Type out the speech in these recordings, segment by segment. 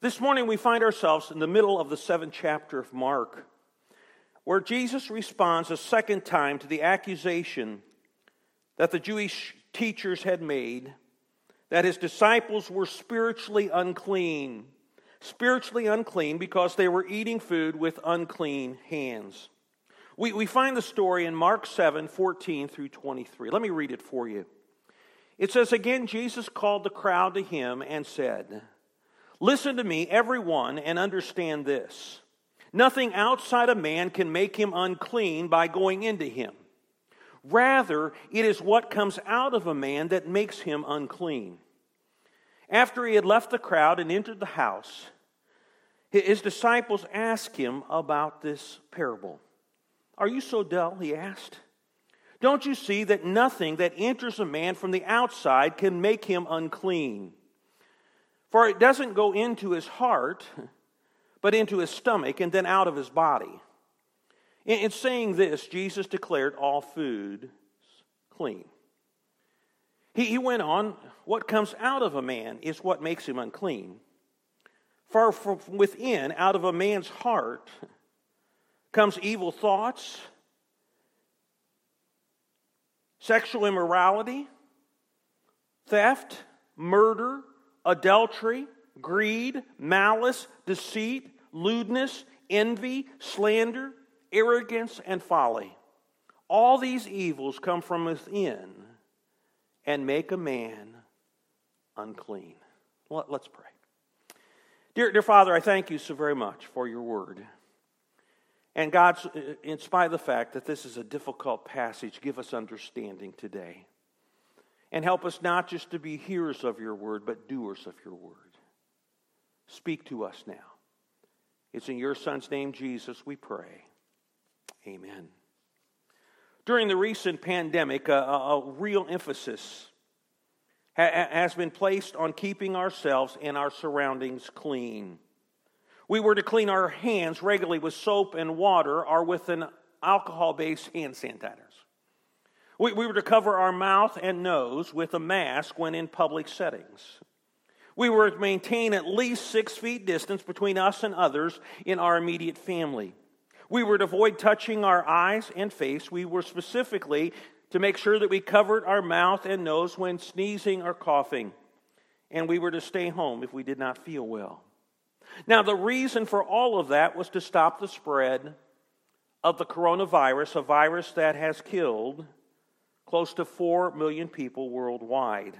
This morning we find ourselves in the middle of the seventh chapter of Mark, where Jesus responds a second time to the accusation that the Jewish teachers had made that his disciples were spiritually unclean. Spiritually unclean because they were eating food with unclean hands. We, we find the story in Mark 7 14 through 23. Let me read it for you. It says, Again, Jesus called the crowd to him and said, Listen to me, everyone, and understand this. Nothing outside a man can make him unclean by going into him. Rather, it is what comes out of a man that makes him unclean. After he had left the crowd and entered the house, his disciples asked him about this parable. Are you so dull? He asked. Don't you see that nothing that enters a man from the outside can make him unclean? For it doesn't go into his heart, but into his stomach and then out of his body. In saying this, Jesus declared all food clean. He, went on, What comes out of a man is what makes him unclean. For from within, out of a man's heart, comes evil thoughts, sexual immorality, theft, murder, adultery, greed, malice, deceit, lewdness, envy, slander, arrogance, and folly. All these evils come from within and make a man unclean. Let's pray. Dear, dear Father, I thank you so very much for your word. And God, uh, in spite of the fact that this is a difficult passage, give us understanding today. And help us not just to be hearers of your word, but doers of your word. Speak to us now. It's in your Son's name, Jesus, we pray. Amen. During the recent pandemic, a, a, a real emphasis ha, has been placed on keeping ourselves and our surroundings clean. We were to clean our hands regularly with soap and water or with an alcohol based hand sanitizer. We, we were to cover our mouth and nose with a mask when in public settings. We were to maintain at least six feet distance between us and others in our immediate family. We were to avoid touching our eyes and face. We were specifically to make sure that we covered our mouth and nose when sneezing or coughing. And we were to stay home if we did not feel well. Now, the reason for all of that was to stop the spread of the coronavirus, a virus that has killed close to 4 million people worldwide.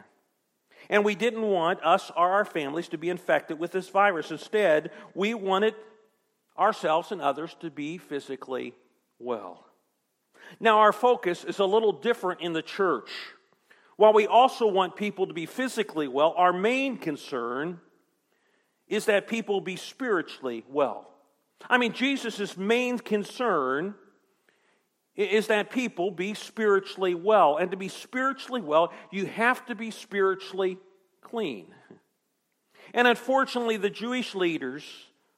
And we didn't want us or our families to be infected with this virus. Instead, we wanted ourselves and others to be physically well. Now, our focus is a little different in the church. While we also want people to be physically well, our main concern is that people be spiritually well. I mean, Jesus' main concern is that people be spiritually well. And to be spiritually well, you have to be spiritually clean. And unfortunately, the Jewish leaders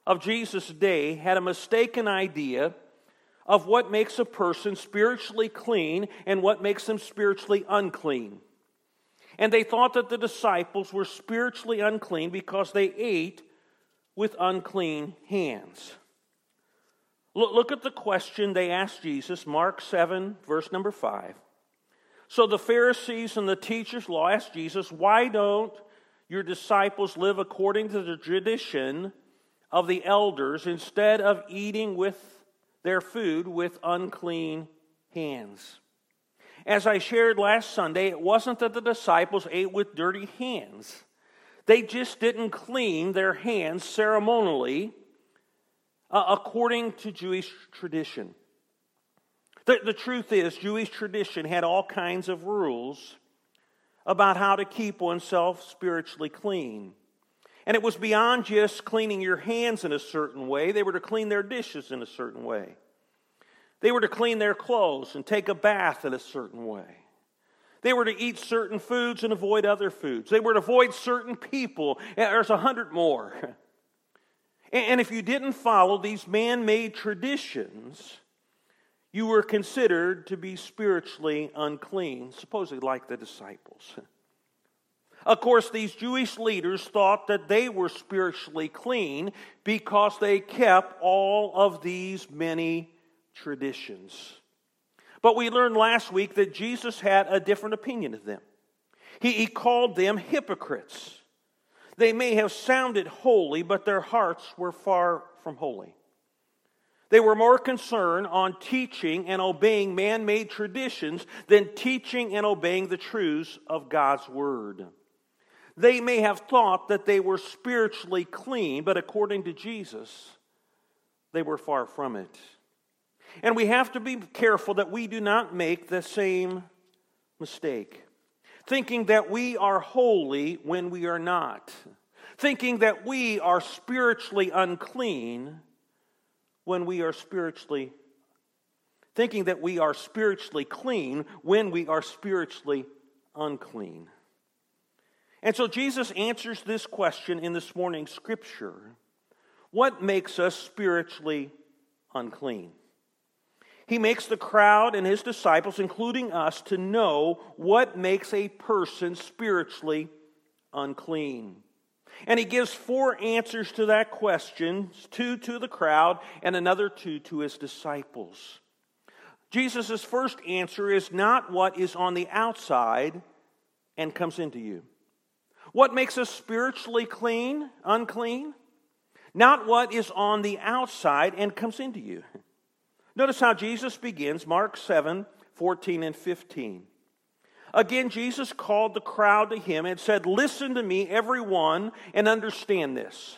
of Jesus' day had a mistaken idea of what makes a person spiritually clean and what makes them spiritually unclean. And they thought that the disciples were spiritually unclean because they ate with unclean hands. Look at the question they asked Jesus, Mark 7, verse number 5. So the Pharisees and the teachers' law asked Jesus, Why don't your disciples live according to the tradition of the elders instead of eating with their food with unclean hands? As I shared last Sunday, it wasn't that the disciples ate with dirty hands. They just didn't clean their hands ceremonially uh, according to Jewish tradition. The, the truth is, Jewish tradition had all kinds of rules about how to keep oneself spiritually clean. And it was beyond just cleaning your hands in a certain way, they were to clean their dishes in a certain way. They were to clean their clothes and take a bath in a certain way. They were to eat certain foods and avoid other foods. They were to avoid certain people. There's a hundred more. And if you didn't follow these man made traditions, you were considered to be spiritually unclean, supposedly like the disciples. Of course, these Jewish leaders thought that they were spiritually clean because they kept all of these many traditions. But we learned last week that Jesus had a different opinion of them. He, he called them hypocrites. They may have sounded holy, but their hearts were far from holy. They were more concerned on teaching and obeying man made traditions than teaching and obeying the truths of God's Word. They may have thought that they were spiritually clean, but according to Jesus, they were far from it. And we have to be careful that we do not make the same mistake, thinking that we are holy when we are not, thinking that we are spiritually unclean when we are spiritually thinking that we are spiritually clean when we are spiritually unclean. And so Jesus answers this question in this morning's scripture What makes us spiritually unclean? He makes the crowd and his disciples, including us, to know what makes a person spiritually unclean. And he gives four answers to that question two to the crowd and another two to his disciples. Jesus' first answer is not what is on the outside and comes into you. What makes us spiritually clean, unclean? Not what is on the outside and comes into you. Notice how Jesus begins, Mark 7 14 and 15. Again, Jesus called the crowd to him and said, Listen to me, everyone, and understand this.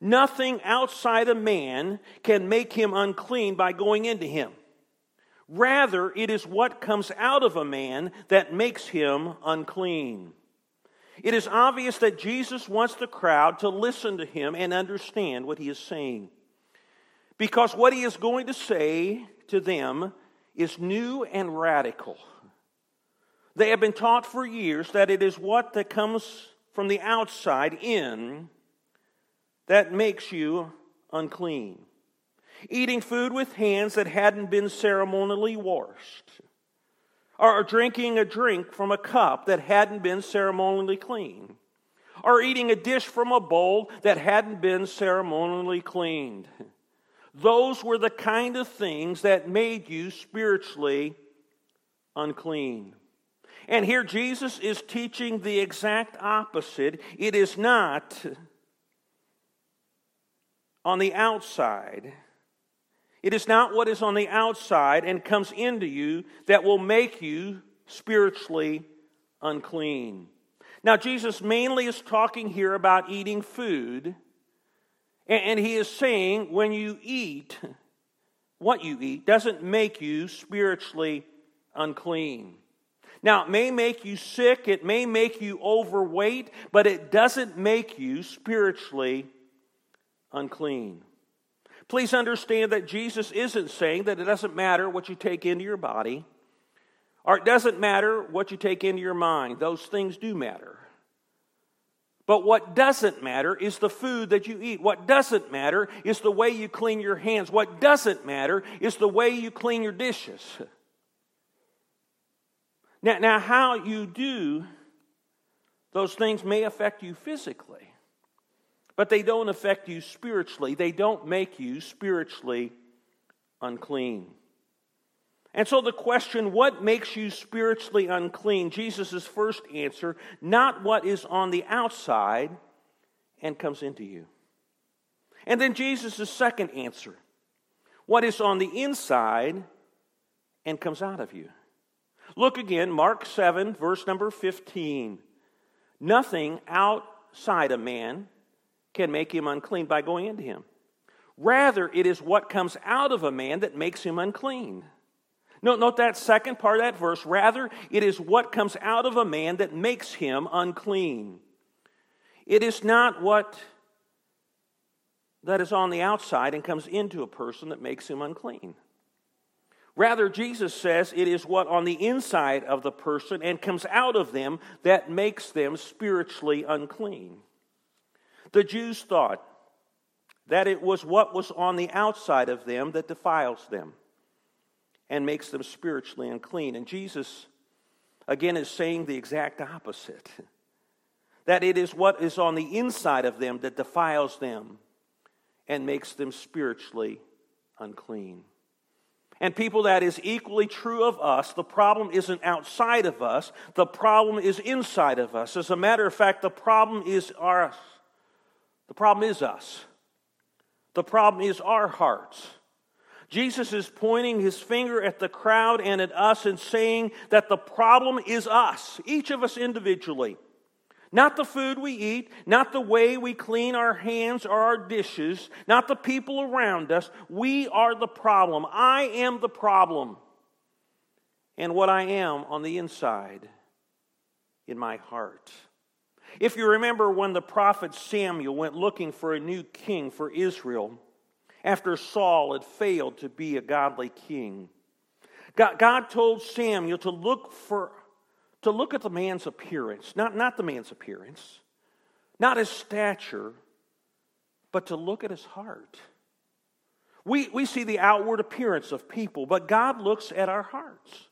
Nothing outside a man can make him unclean by going into him. Rather, it is what comes out of a man that makes him unclean. It is obvious that Jesus wants the crowd to listen to him and understand what he is saying. Because what he is going to say to them is new and radical. They have been taught for years that it is what that comes from the outside in that makes you unclean. Eating food with hands that hadn't been ceremonially washed, or drinking a drink from a cup that hadn't been ceremonially clean, or eating a dish from a bowl that hadn't been ceremonially cleaned. Those were the kind of things that made you spiritually unclean. And here Jesus is teaching the exact opposite. It is not on the outside. It is not what is on the outside and comes into you that will make you spiritually unclean. Now, Jesus mainly is talking here about eating food, and he is saying when you eat, what you eat doesn't make you spiritually unclean. Now, it may make you sick, it may make you overweight, but it doesn't make you spiritually unclean. Please understand that Jesus isn't saying that it doesn't matter what you take into your body, or it doesn't matter what you take into your mind. Those things do matter. But what doesn't matter is the food that you eat. What doesn't matter is the way you clean your hands. What doesn't matter is the way you clean your dishes. Now, now, how you do those things may affect you physically, but they don't affect you spiritually. They don't make you spiritually unclean. And so, the question, what makes you spiritually unclean? Jesus' first answer, not what is on the outside and comes into you. And then Jesus' second answer, what is on the inside and comes out of you. Look again, Mark 7, verse number 15. Nothing outside a man can make him unclean by going into him. Rather, it is what comes out of a man that makes him unclean. Note, note that second part of that verse. Rather, it is what comes out of a man that makes him unclean. It is not what that is on the outside and comes into a person that makes him unclean. Rather, Jesus says it is what on the inside of the person and comes out of them that makes them spiritually unclean. The Jews thought that it was what was on the outside of them that defiles them and makes them spiritually unclean. And Jesus, again, is saying the exact opposite. that it is what is on the inside of them that defiles them and makes them spiritually unclean. And people, that is equally true of us. The problem isn't outside of us, the problem is inside of us. As a matter of fact, the problem is us. The problem is us. The problem is our hearts. Jesus is pointing his finger at the crowd and at us and saying that the problem is us, each of us individually. Not the food we eat, not the way we clean our hands or our dishes, not the people around us. We are the problem. I am the problem. And what I am on the inside, in my heart. If you remember when the prophet Samuel went looking for a new king for Israel, after Saul had failed to be a godly king, God told Samuel to look for to look at the man's appearance, not, not the man's appearance, not his stature, but to look at his heart. We, we see the outward appearance of people, but God looks at our hearts.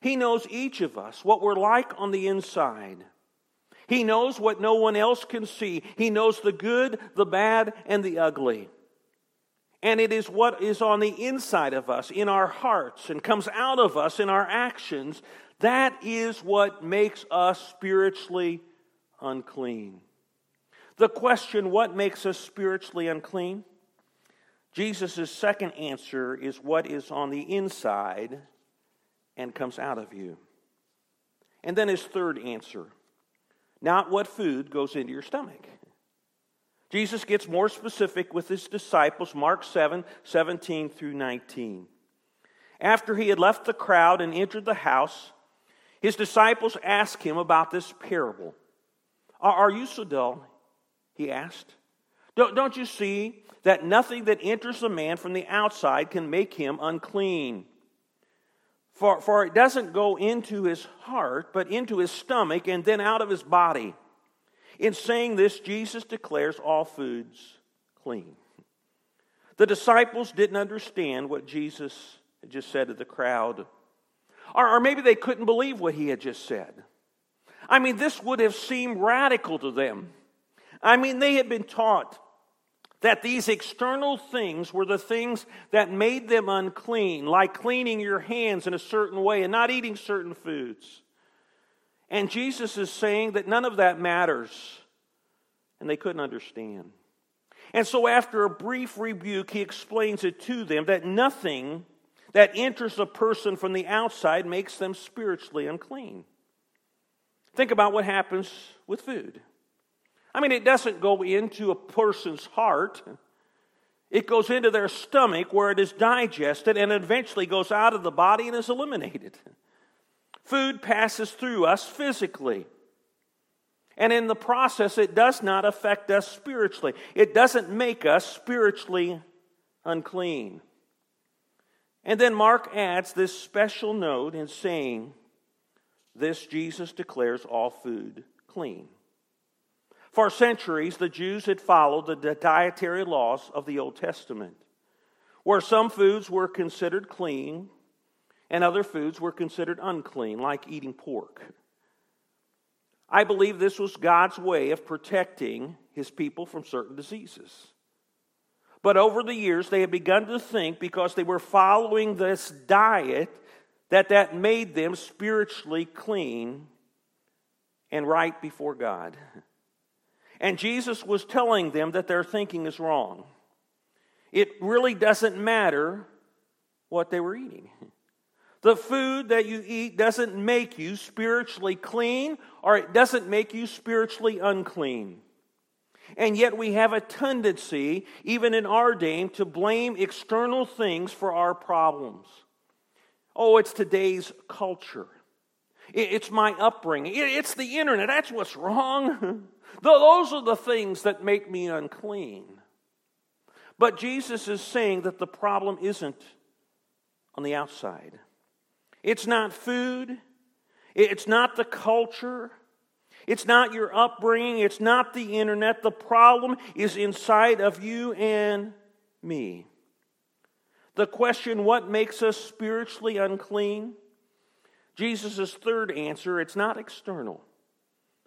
He knows each of us, what we're like on the inside. He knows what no one else can see. He knows the good, the bad, and the ugly. And it is what is on the inside of us, in our hearts, and comes out of us in our actions that is what makes us spiritually unclean. The question, what makes us spiritually unclean? Jesus' second answer is what is on the inside and comes out of you. And then his third answer, not what food goes into your stomach. Jesus gets more specific with his disciples, Mark 7 17 through 19. After he had left the crowd and entered the house, his disciples asked him about this parable. Are you so dull? He asked. Don't you see that nothing that enters a man from the outside can make him unclean? For, for it doesn't go into his heart, but into his stomach and then out of his body. In saying this, Jesus declares all foods clean. The disciples didn't understand what Jesus had just said to the crowd. Or, or maybe they couldn't believe what he had just said. I mean, this would have seemed radical to them. I mean, they had been taught that these external things were the things that made them unclean, like cleaning your hands in a certain way and not eating certain foods. And Jesus is saying that none of that matters. And they couldn't understand. And so, after a brief rebuke, he explains it to them that nothing that enters a person from the outside makes them spiritually unclean. Think about what happens with food. I mean, it doesn't go into a person's heart. It goes into their stomach where it is digested and eventually goes out of the body and is eliminated. Food passes through us physically. And in the process, it does not affect us spiritually. It doesn't make us spiritually unclean. And then Mark adds this special note in saying, This Jesus declares all food clean. For centuries, the Jews had followed the dietary laws of the Old Testament, where some foods were considered clean and other foods were considered unclean, like eating pork. I believe this was God's way of protecting his people from certain diseases. But over the years, they had begun to think because they were following this diet that that made them spiritually clean and right before God. And Jesus was telling them that their thinking is wrong. It really doesn't matter what they were eating. The food that you eat doesn't make you spiritually clean or it doesn't make you spiritually unclean. And yet we have a tendency, even in our day, to blame external things for our problems. Oh, it's today's culture. It's my upbringing. It's the internet. That's what's wrong. Those are the things that make me unclean. But Jesus is saying that the problem isn't on the outside. It's not food. It's not the culture. It's not your upbringing, it's not the internet. The problem is inside of you and me. The question, what makes us spiritually unclean? Jesus' third answer, it's not external.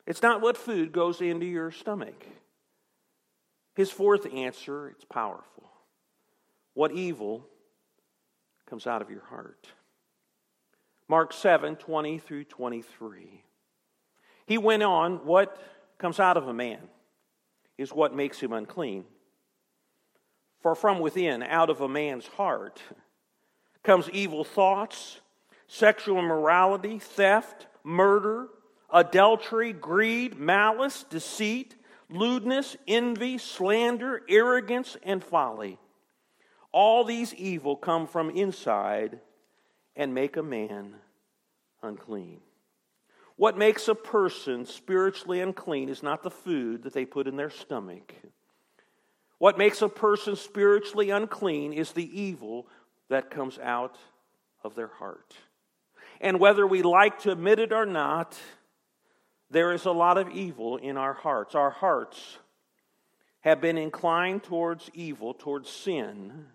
It's not what food goes into your stomach. His fourth answer, it's powerful. What evil comes out of your heart? Mark 7 20 through 23. He went on, What comes out of a man is what makes him unclean. For from within, out of a man's heart, comes evil thoughts, sexual immorality, theft, murder, adultery, greed, malice, deceit, lewdness, envy, slander, arrogance, and folly. All these evil come from inside and make a man unclean. What makes a person spiritually unclean is not the food that they put in their stomach. What makes a person spiritually unclean is the evil that comes out of their heart. And whether we like to admit it or not, there is a lot of evil in our hearts. Our hearts have been inclined towards evil, towards sin,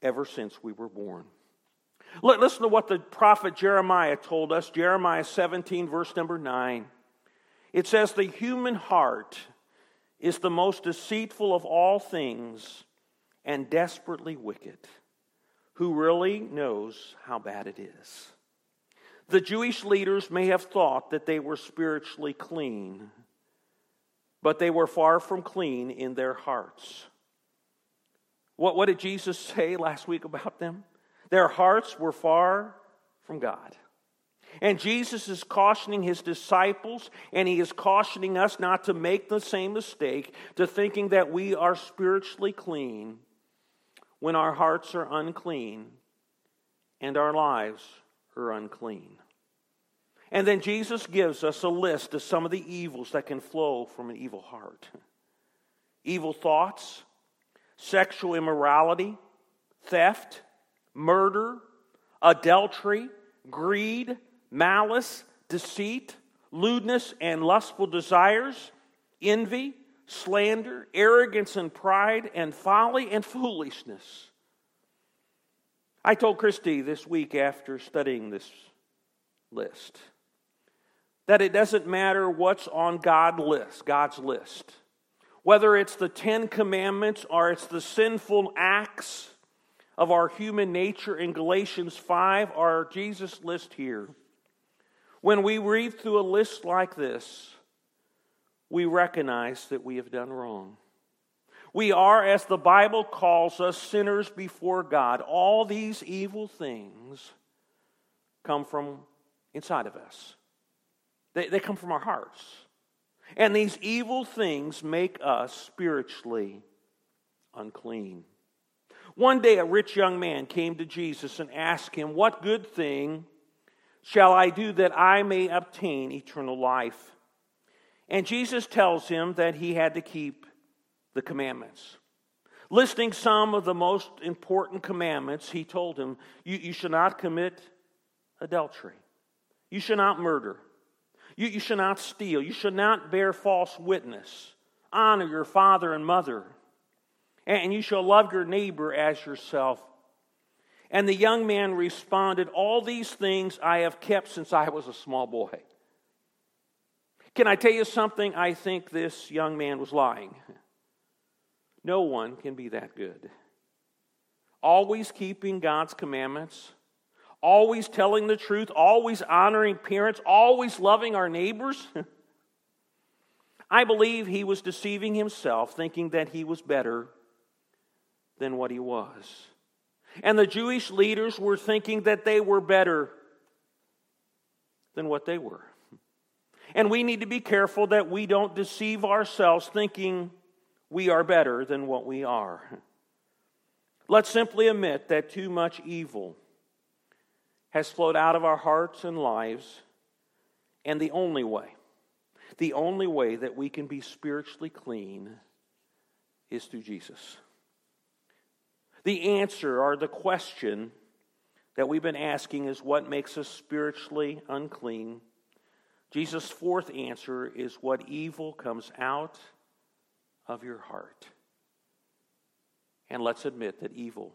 ever since we were born. Listen to what the prophet Jeremiah told us Jeremiah 17, verse number 9. It says, The human heart is the most deceitful of all things and desperately wicked. Who really knows how bad it is? The Jewish leaders may have thought that they were spiritually clean, but they were far from clean in their hearts. What, what did Jesus say last week about them? Their hearts were far from God. And Jesus is cautioning his disciples, and he is cautioning us not to make the same mistake to thinking that we are spiritually clean when our hearts are unclean and our lives are unclean. And then Jesus gives us a list of some of the evils that can flow from an evil heart evil thoughts, sexual immorality, theft, murder, adultery, greed, malice, deceit, lewdness, and lustful desires, envy, slander, arrogance and pride, and folly and foolishness. I told Christy this week after studying this list that it doesn't matter what's on God list, God's list. Whether it's the 10 commandments or it's the sinful acts of our human nature in Galatians 5 or Jesus' list here. When we read through a list like this, we recognize that we have done wrong. We are, as the Bible calls us, sinners before God. All these evil things come from inside of us, they, they come from our hearts. And these evil things make us spiritually unclean. One day, a rich young man came to Jesus and asked him, What good thing shall I do that I may obtain eternal life? And Jesus tells him that he had to keep the commandments. Listing some of the most important commandments, he told him, You, you should not commit adultery, you should not murder, you, you should not steal, you should not bear false witness, honor your father and mother, and you shall love your neighbor as yourself. And the young man responded, All these things I have kept since I was a small boy. Can I tell you something? I think this young man was lying. No one can be that good. Always keeping God's commandments, always telling the truth, always honoring parents, always loving our neighbors. I believe he was deceiving himself, thinking that he was better than what he was. And the Jewish leaders were thinking that they were better than what they were. And we need to be careful that we don't deceive ourselves thinking we are better than what we are. Let's simply admit that too much evil has flowed out of our hearts and lives, and the only way, the only way that we can be spiritually clean is through Jesus. The answer or the question that we've been asking is what makes us spiritually unclean? Jesus' fourth answer is what evil comes out of your heart. And let's admit that evil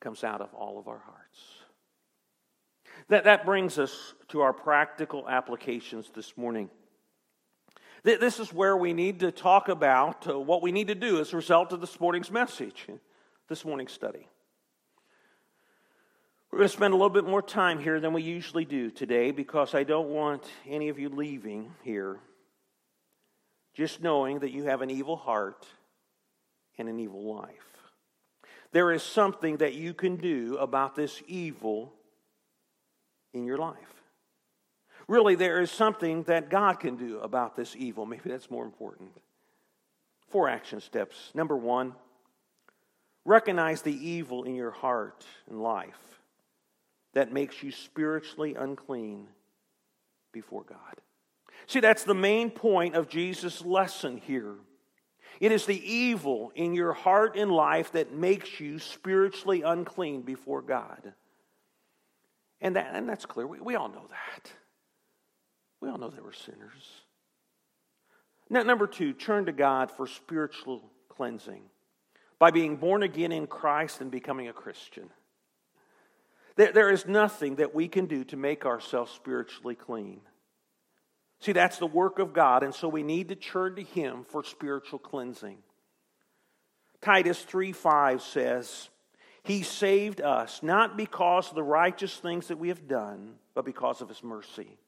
comes out of all of our hearts. That, that brings us to our practical applications this morning. This is where we need to talk about uh, what we need to do as a result of this morning's message, this morning's study. We're going to spend a little bit more time here than we usually do today because I don't want any of you leaving here just knowing that you have an evil heart and an evil life. There is something that you can do about this evil in your life. Really, there is something that God can do about this evil. Maybe that's more important. Four action steps. Number one, recognize the evil in your heart and life that makes you spiritually unclean before God. See, that's the main point of Jesus' lesson here. It is the evil in your heart and life that makes you spiritually unclean before God. And, that, and that's clear. We, we all know that. We all know they were sinners. Now, number two, turn to God for spiritual cleansing by being born again in Christ and becoming a Christian. There, there is nothing that we can do to make ourselves spiritually clean. See, that's the work of God, and so we need to turn to Him for spiritual cleansing. Titus 3 5 says, He saved us not because of the righteous things that we have done, but because of His mercy.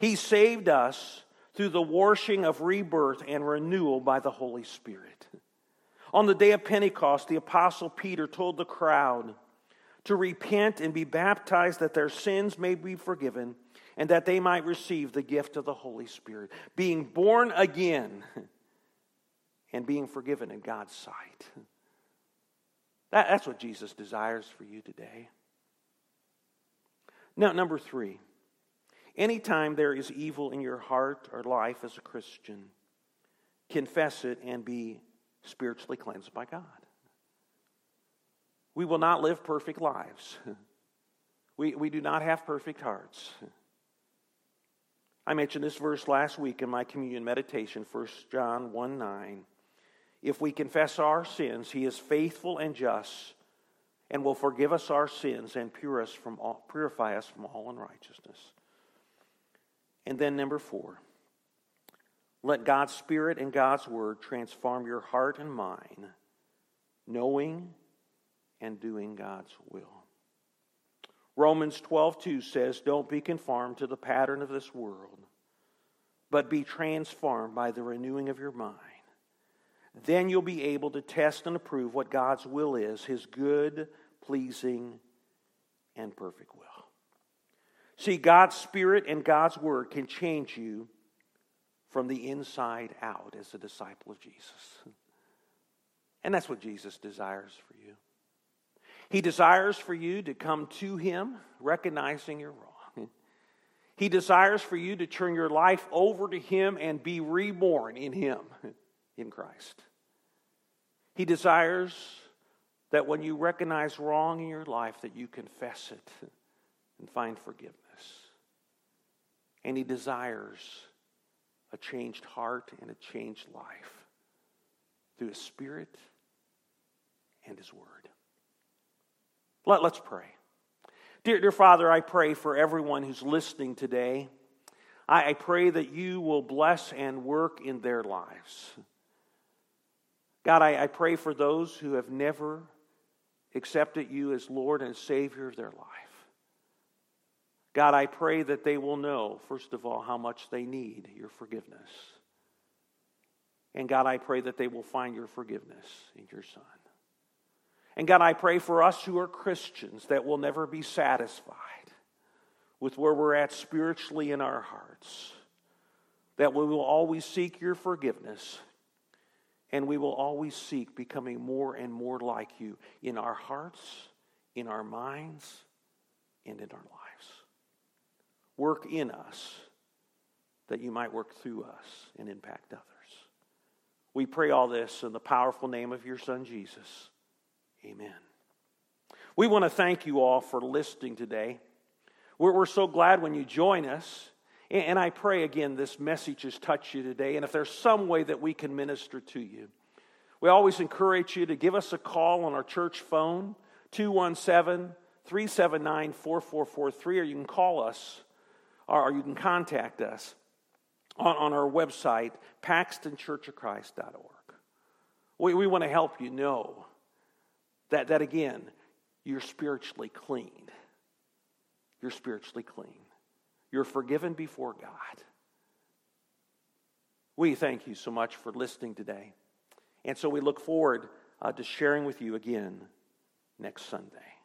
He saved us through the washing of rebirth and renewal by the Holy Spirit. On the day of Pentecost, the Apostle Peter told the crowd to repent and be baptized that their sins may be forgiven and that they might receive the gift of the Holy Spirit, being born again and being forgiven in God's sight. That, that's what Jesus desires for you today. Now, number three, anytime there is evil in your heart or life as a Christian, confess it and be spiritually cleansed by God. We will not live perfect lives. We, we do not have perfect hearts. I mentioned this verse last week in my communion meditation, 1 John 1 9. If we confess our sins, he is faithful and just and will forgive us our sins and purify us from all unrighteousness. And then, number four, let God's Spirit and God's Word transform your heart and mind, knowing and doing God's will. Romans 12, says, Don't be conformed to the pattern of this world, but be transformed by the renewing of your mind. Then you'll be able to test and approve what God's will is, his good, pleasing, and perfect will. See, God's Spirit and God's Word can change you from the inside out as a disciple of Jesus. And that's what Jesus desires for you. He desires for you to come to Him recognizing you're wrong. He desires for you to turn your life over to Him and be reborn in Him, in Christ. He desires that when you recognize wrong in your life that you confess it and find forgiveness. And he desires a changed heart and a changed life through his spirit and his word. Let, us pray. Dear, dear Father, I pray for everyone who's listening today. I, I pray that you will bless and work in their lives. God, I, I pray for those who have never accepted you as Lord and Savior of their life. God, I pray that they will know, first of all, how much they need your forgiveness. And God, I pray that they will find your forgiveness in your Son. And God, I pray for us who are Christians that will never be satisfied with where we're at spiritually in our hearts, that we will always seek your forgiveness and we will always seek becoming more and more like you in our hearts, in our minds, and in our lives. Work in us that you might work through us and impact others. We pray all this in the powerful name of your Son, Jesus. Amen. We want to thank you all for listening today. We're, we're so glad when you join us. And, and I pray again this message has touched you today. And if there's some way that we can minister to you, we always encourage you to give us a call on our church phone, 217 379 4443, or you can call us, or you can contact us on, on our website, paxtonchurchofchrist.org. We, we want to help you know that, that, again, you're spiritually clean. You're spiritually clean. You're forgiven before God. We thank you so much for listening today. And so we look forward uh, to sharing with you again next Sunday.